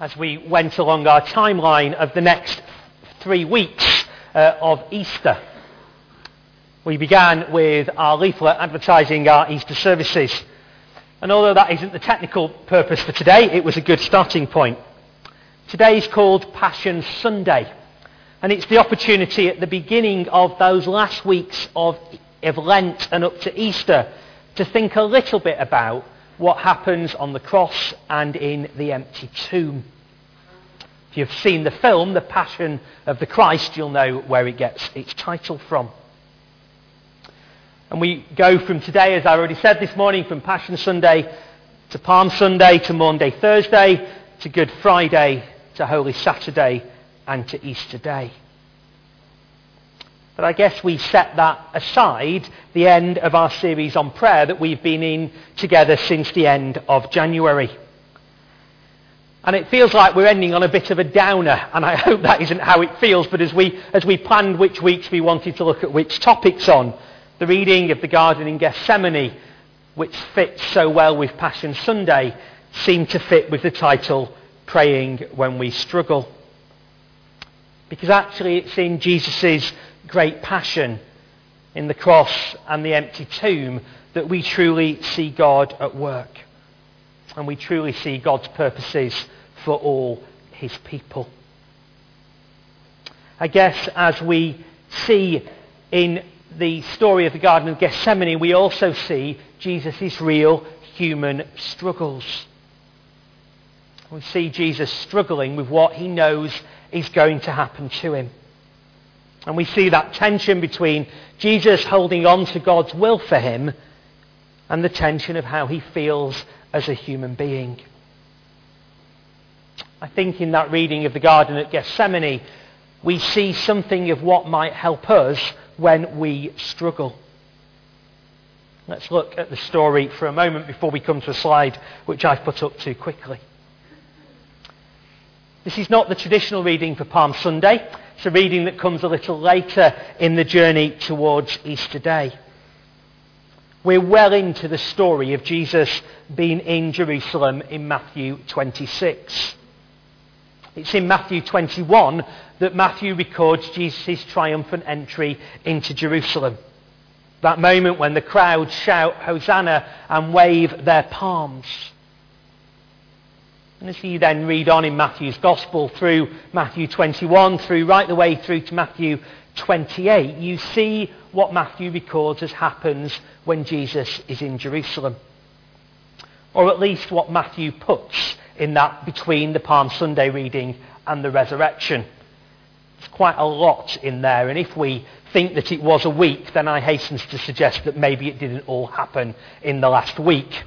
as we went along our timeline of the next three weeks uh, of Easter. We began with our leaflet advertising our Easter services. And although that isn't the technical purpose for today, it was a good starting point. Today is called Passion Sunday. And it's the opportunity at the beginning of those last weeks of, of Lent and up to Easter to think a little bit about what happens on the cross and in the empty tomb. If you've seen the film, The Passion of the Christ, you'll know where it gets its title from. And we go from today, as I already said this morning, from Passion Sunday to Palm Sunday to Maundy, Thursday to Good Friday to Holy Saturday and to Easter Day. But I guess we set that aside, the end of our series on prayer that we've been in together since the end of January. And it feels like we're ending on a bit of a downer, and I hope that isn't how it feels, but as we, as we planned which weeks we wanted to look at which topics on, the reading of the Garden in Gethsemane, which fits so well with Passion Sunday, seemed to fit with the title, Praying When We Struggle. Because actually it's in Jesus' great passion in the cross and the empty tomb that we truly see God at work. And we truly see God's purposes for all his people. I guess as we see in the story of the Garden of Gethsemane, we also see Jesus' real human struggles. We see Jesus struggling with what he knows is going to happen to him. And we see that tension between Jesus holding on to God's will for him and the tension of how he feels as a human being. I think in that reading of the Garden at Gethsemane, we see something of what might help us when we struggle. Let's look at the story for a moment before we come to a slide which I've put up too quickly. This is not the traditional reading for Palm Sunday. It's a reading that comes a little later in the journey towards Easter Day. We're well into the story of Jesus being in Jerusalem in Matthew 26. It's in Matthew 21 that Matthew records Jesus' triumphant entry into Jerusalem. That moment when the crowd shout Hosanna and wave their palms. And as you then read on in Matthew's Gospel through Matthew 21, through right the way through to Matthew 28, you see what Matthew records as happens when Jesus is in Jerusalem. Or at least what Matthew puts in that between the Palm Sunday reading and the resurrection. There's quite a lot in there, and if we think that it was a week, then I hasten to suggest that maybe it didn't all happen in the last week.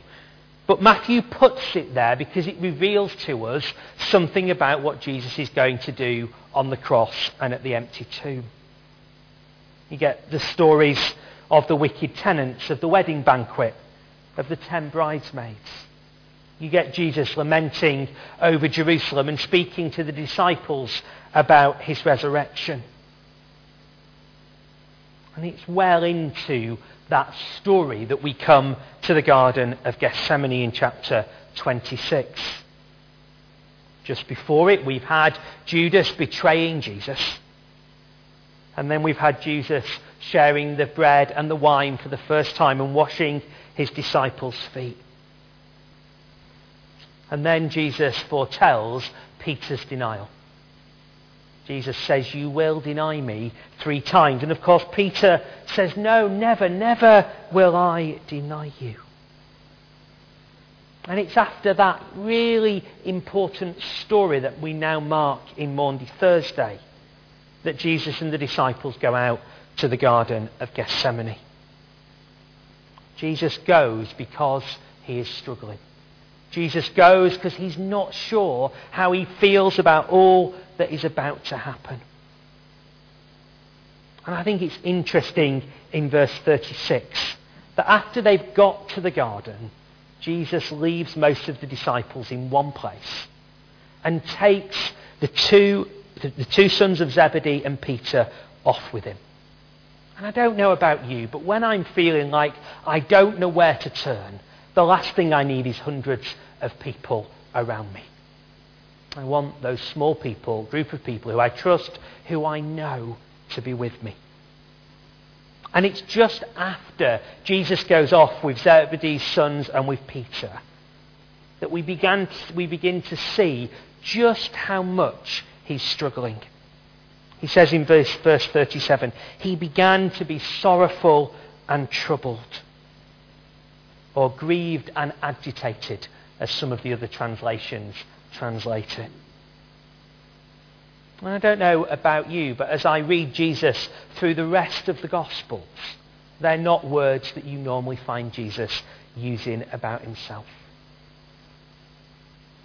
But Matthew puts it there because it reveals to us something about what Jesus is going to do on the cross and at the empty tomb. You get the stories of the wicked tenants, of the wedding banquet, of the ten bridesmaids. You get Jesus lamenting over Jerusalem and speaking to the disciples about his resurrection. And it's well into that story that we come to the Garden of Gethsemane in chapter 26. Just before it, we've had Judas betraying Jesus. And then we've had Jesus sharing the bread and the wine for the first time and washing his disciples' feet. And then Jesus foretells Peter's denial. Jesus says, You will deny me three times. And of course, Peter says, No, never, never will I deny you. And it's after that really important story that we now mark in Maundy Thursday that Jesus and the disciples go out to the Garden of Gethsemane. Jesus goes because he is struggling. Jesus goes because he's not sure how he feels about all that is about to happen. And I think it's interesting in verse 36 that after they've got to the garden, Jesus leaves most of the disciples in one place and takes the two, the, two sons of Zebedee and Peter off with him. And I don't know about you, but when I'm feeling like I don't know where to turn, the last thing I need is hundreds of people around me. I want those small people, group of people who I trust, who I know to be with me. And it's just after Jesus goes off with Zebedee's sons and with Peter that we, began to, we begin to see just how much he's struggling. He says in verse, verse 37 He began to be sorrowful and troubled, or grieved and agitated, as some of the other translations translate it. And I don't know about you, but as I read Jesus through the rest of the Gospels, they're not words that you normally find Jesus using about himself.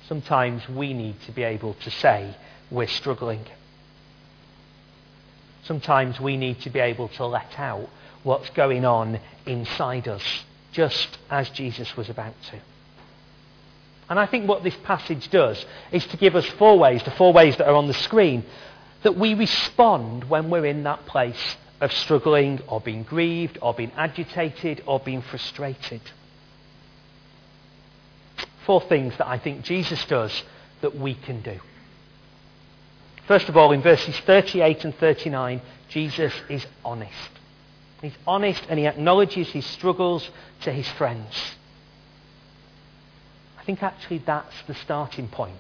Sometimes we need to be able to say we're struggling. Sometimes we need to be able to let out what's going on inside us, just as Jesus was about to. And I think what this passage does is to give us four ways, the four ways that are on the screen, that we respond when we're in that place of struggling or being grieved or being agitated or being frustrated. Four things that I think Jesus does that we can do. First of all, in verses 38 and 39, Jesus is honest. He's honest and he acknowledges his struggles to his friends I think actually that's the starting point.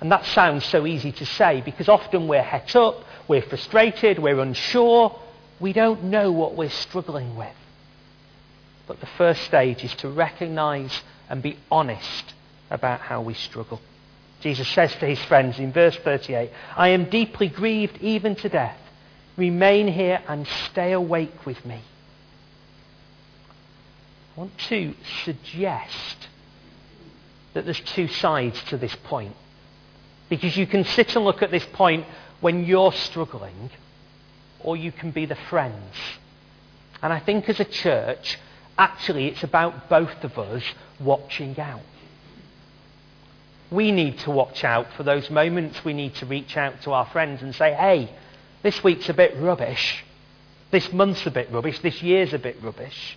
And that sounds so easy to say because often we're het up, we're frustrated, we're unsure, we don't know what we're struggling with. But the first stage is to recognize and be honest about how we struggle. Jesus says to his friends in verse 38, I am deeply grieved even to death. Remain here and stay awake with me. I want to suggest that there's two sides to this point. Because you can sit and look at this point when you're struggling, or you can be the friends. And I think as a church, actually, it's about both of us watching out. We need to watch out for those moments we need to reach out to our friends and say, hey, this week's a bit rubbish. This month's a bit rubbish. This year's a bit rubbish.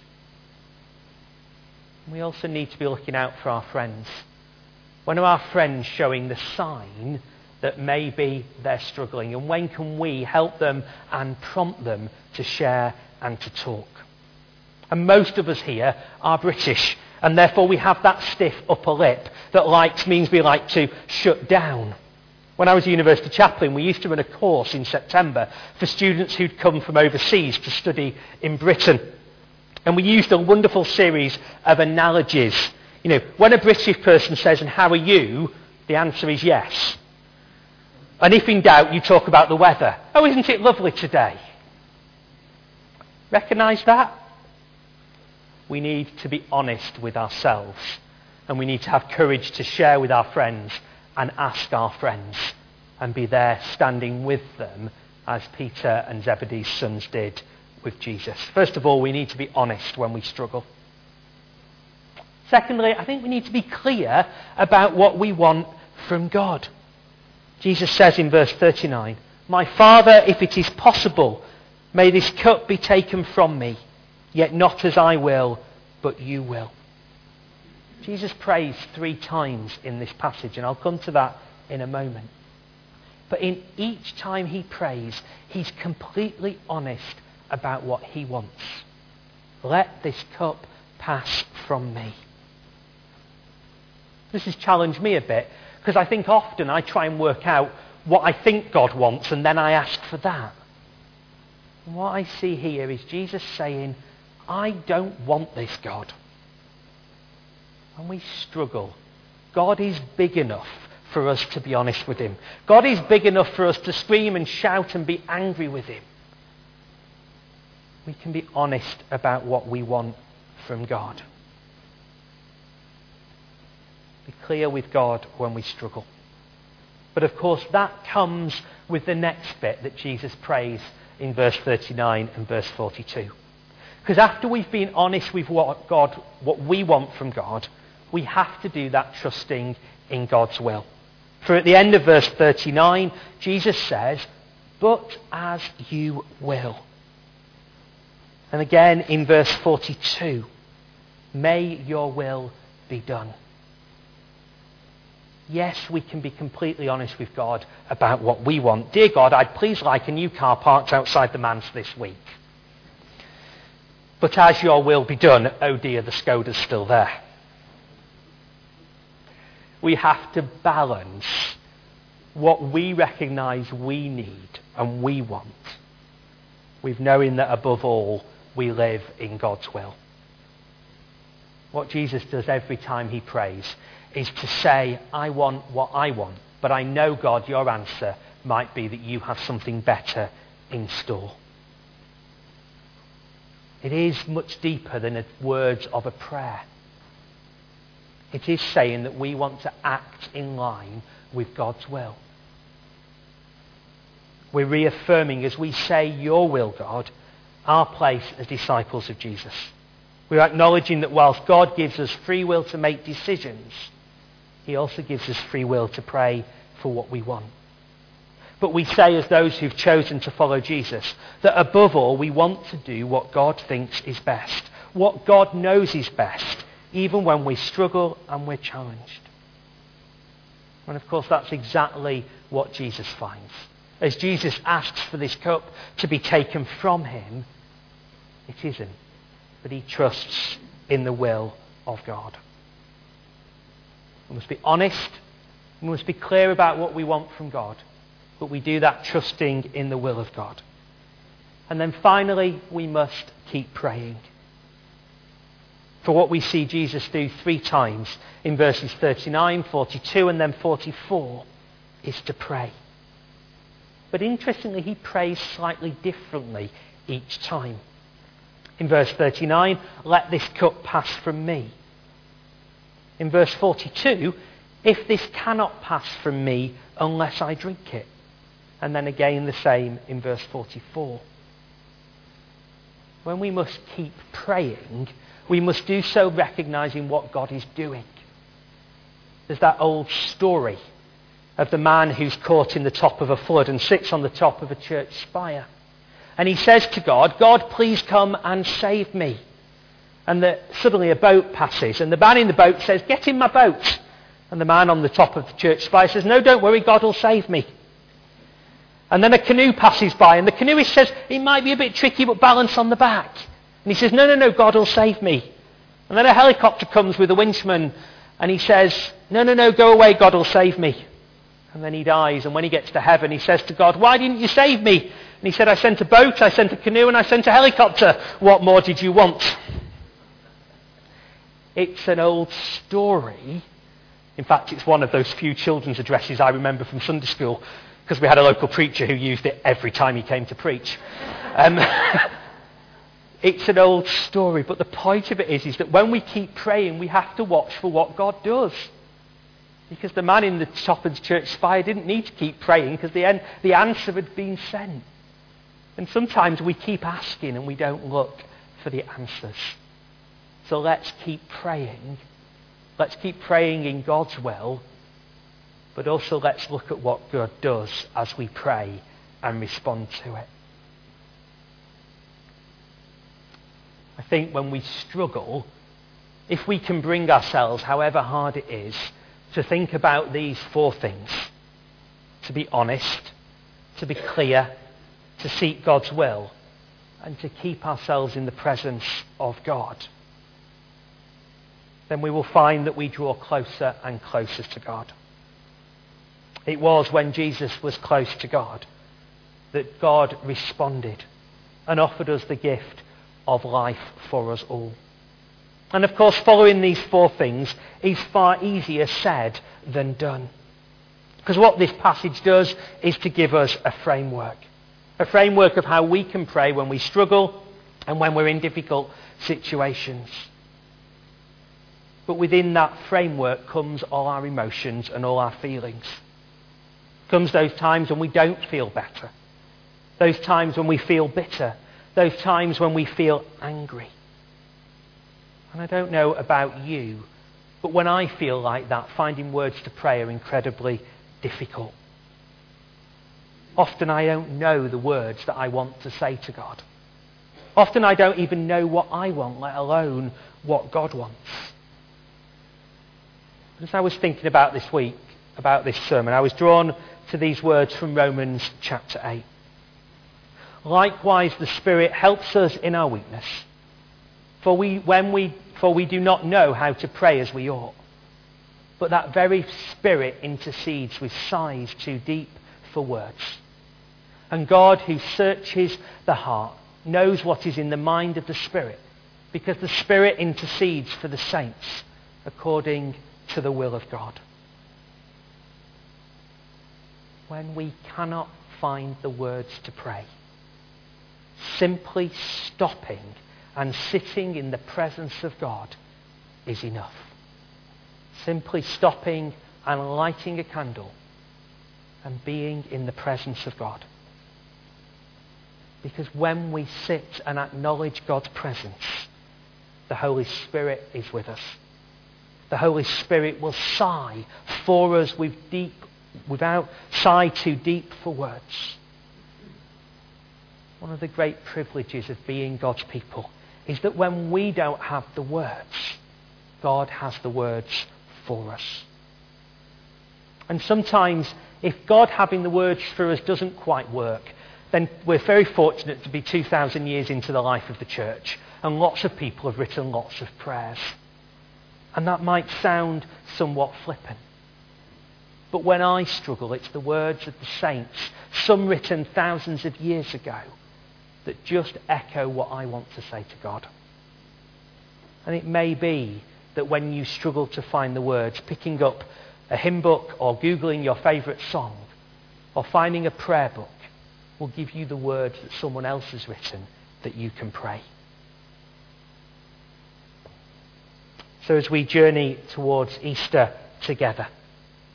We also need to be looking out for our friends. When are our friends showing the sign that maybe they're struggling? And when can we help them and prompt them to share and to talk? And most of us here are British, and therefore we have that stiff upper lip that likes means we like to shut down. When I was a university chaplain, we used to run a course in September for students who'd come from overseas to study in Britain. And we used a wonderful series of analogies you know, when a British person says, and how are you? The answer is yes. And if in doubt, you talk about the weather. Oh, isn't it lovely today? Recognise that? We need to be honest with ourselves. And we need to have courage to share with our friends and ask our friends and be there standing with them as Peter and Zebedee's sons did with Jesus. First of all, we need to be honest when we struggle. Secondly, I think we need to be clear about what we want from God. Jesus says in verse 39, My Father, if it is possible, may this cup be taken from me, yet not as I will, but you will. Jesus prays three times in this passage, and I'll come to that in a moment. But in each time he prays, he's completely honest about what he wants. Let this cup pass from me. This has challenged me a bit because I think often I try and work out what I think God wants and then I ask for that. And what I see here is Jesus saying, I don't want this, God. When we struggle, God is big enough for us to be honest with Him. God is big enough for us to scream and shout and be angry with Him. We can be honest about what we want from God be clear with God when we struggle. But of course, that comes with the next bit that Jesus prays in verse 39 and verse 42. Because after we've been honest with what God, what we want from God, we have to do that trusting in God's will. For at the end of verse 39, Jesus says, But as you will. And again in verse 42, May your will be done. yes, we can be completely honest with God about what we want. Dear God, I'd please like a new car parked outside the manse this week. But as your will be done, oh dear, the Skoda's still there. We have to balance what we recognize we need and we want with knowing that above all, we live in God's will. What Jesus does every time he prays is to say, I want what I want, but I know, God, your answer might be that you have something better in store. It is much deeper than the words of a prayer. It is saying that we want to act in line with God's will. We're reaffirming as we say, Your will, God, our place as disciples of Jesus. We're acknowledging that whilst God gives us free will to make decisions, He also gives us free will to pray for what we want. But we say, as those who've chosen to follow Jesus, that above all, we want to do what God thinks is best, what God knows is best, even when we struggle and we're challenged. And of course, that's exactly what Jesus finds. As Jesus asks for this cup to be taken from him, it isn't. But he trusts in the will of God. We must be honest. We must be clear about what we want from God. But we do that trusting in the will of God. And then finally, we must keep praying. For what we see Jesus do three times in verses 39, 42, and then 44 is to pray. But interestingly, he prays slightly differently each time. In verse 39, let this cup pass from me. In verse 42, if this cannot pass from me unless I drink it. And then again the same in verse 44. When we must keep praying, we must do so recognizing what God is doing. There's that old story of the man who's caught in the top of a flood and sits on the top of a church spire. And he says to God, God, please come and save me. And the, suddenly a boat passes, and the man in the boat says, Get in my boat. And the man on the top of the church spire says, No, don't worry, God will save me. And then a canoe passes by, and the canoeist says, It might be a bit tricky, but balance on the back. And he says, No, no, no, God will save me. And then a helicopter comes with a winchman, and he says, No, no, no, go away, God will save me. And then he dies, and when he gets to heaven, he says to God, Why didn't you save me? And he said, I sent a boat, I sent a canoe, and I sent a helicopter. What more did you want? It's an old story. In fact, it's one of those few children's addresses I remember from Sunday school because we had a local preacher who used it every time he came to preach. Um, it's an old story, but the point of it is, is that when we keep praying, we have to watch for what God does. Because the man in the top of church spire didn't need to keep praying because the, the answer had been sent. And sometimes we keep asking and we don't look for the answers. So let's keep praying. Let's keep praying in God's will. But also let's look at what God does as we pray and respond to it. I think when we struggle, if we can bring ourselves, however hard it is, to think about these four things to be honest, to be clear, to seek God's will, and to keep ourselves in the presence of God, then we will find that we draw closer and closer to God. It was when Jesus was close to God that God responded and offered us the gift of life for us all. And of course, following these four things is far easier said than done. Because what this passage does is to give us a framework. A framework of how we can pray when we struggle and when we're in difficult situations. But within that framework comes all our emotions and all our feelings. Comes those times when we don't feel better. Those times when we feel bitter. Those times when we feel angry. And I don't know about you, but when I feel like that, finding words to pray are incredibly difficult. Often I don't know the words that I want to say to God. Often I don't even know what I want, let alone what God wants. As I was thinking about this week, about this sermon. I was drawn to these words from Romans chapter 8. Likewise, the Spirit helps us in our weakness. For we, when we, for we do not know how to pray as we ought. But that very Spirit intercedes with sighs too deep for words. And God, who searches the heart, knows what is in the mind of the Spirit, because the Spirit intercedes for the saints according to the will of God. When we cannot find the words to pray, simply stopping and sitting in the presence of God is enough. Simply stopping and lighting a candle and being in the presence of God. Because when we sit and acknowledge God's presence, the Holy Spirit is with us. The Holy Spirit will sigh for us with deep, without sigh too deep for words. One of the great privileges of being God's people is that when we don't have the words, God has the words for us. And sometimes, if God having the words for us doesn't quite work, then we're very fortunate to be 2,000 years into the life of the church, and lots of people have written lots of prayers. And that might sound somewhat flippant. But when I struggle, it's the words of the saints, some written thousands of years ago, that just echo what I want to say to God. And it may be that when you struggle to find the words, picking up a hymn book or Googling your favourite song or finding a prayer book will give you the words that someone else has written that you can pray. So as we journey towards Easter together,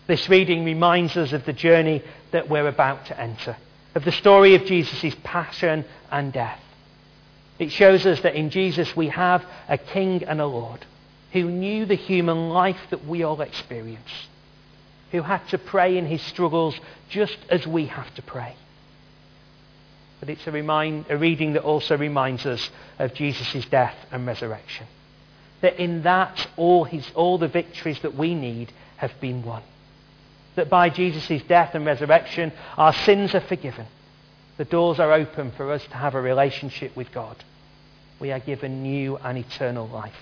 this reading reminds us of the journey that we're about to enter, of the story of Jesus' passion and death. It shows us that in Jesus we have a King and a Lord who knew the human life that we all experience, who had to pray in his struggles just as we have to pray but it's a, remind, a reading that also reminds us of Jesus' death and resurrection. That in that, all, his, all the victories that we need have been won. That by Jesus' death and resurrection, our sins are forgiven. The doors are open for us to have a relationship with God. We are given new and eternal life.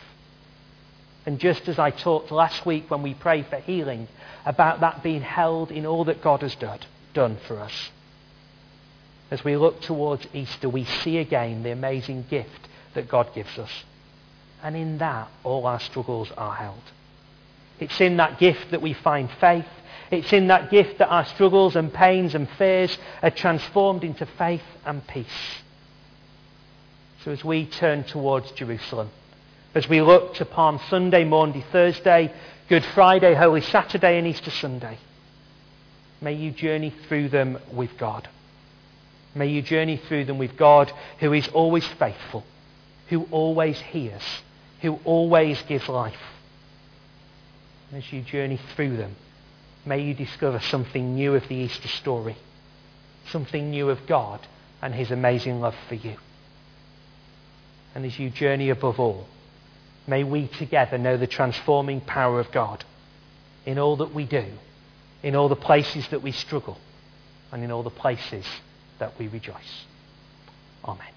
And just as I talked last week when we prayed for healing about that being held in all that God has done, done for us, as we look towards Easter, we see again the amazing gift that God gives us. And in that, all our struggles are held. It's in that gift that we find faith. It's in that gift that our struggles and pains and fears are transformed into faith and peace. So as we turn towards Jerusalem, as we look to Palm Sunday, Maundy Thursday, Good Friday, Holy Saturday, and Easter Sunday, may you journey through them with God. May you journey through them with God who is always faithful, who always hears, who always gives life. As you journey through them, may you discover something new of the Easter story, something new of God and his amazing love for you. And as you journey above all, may we together know the transforming power of God in all that we do, in all the places that we struggle, and in all the places that we rejoice. Amen.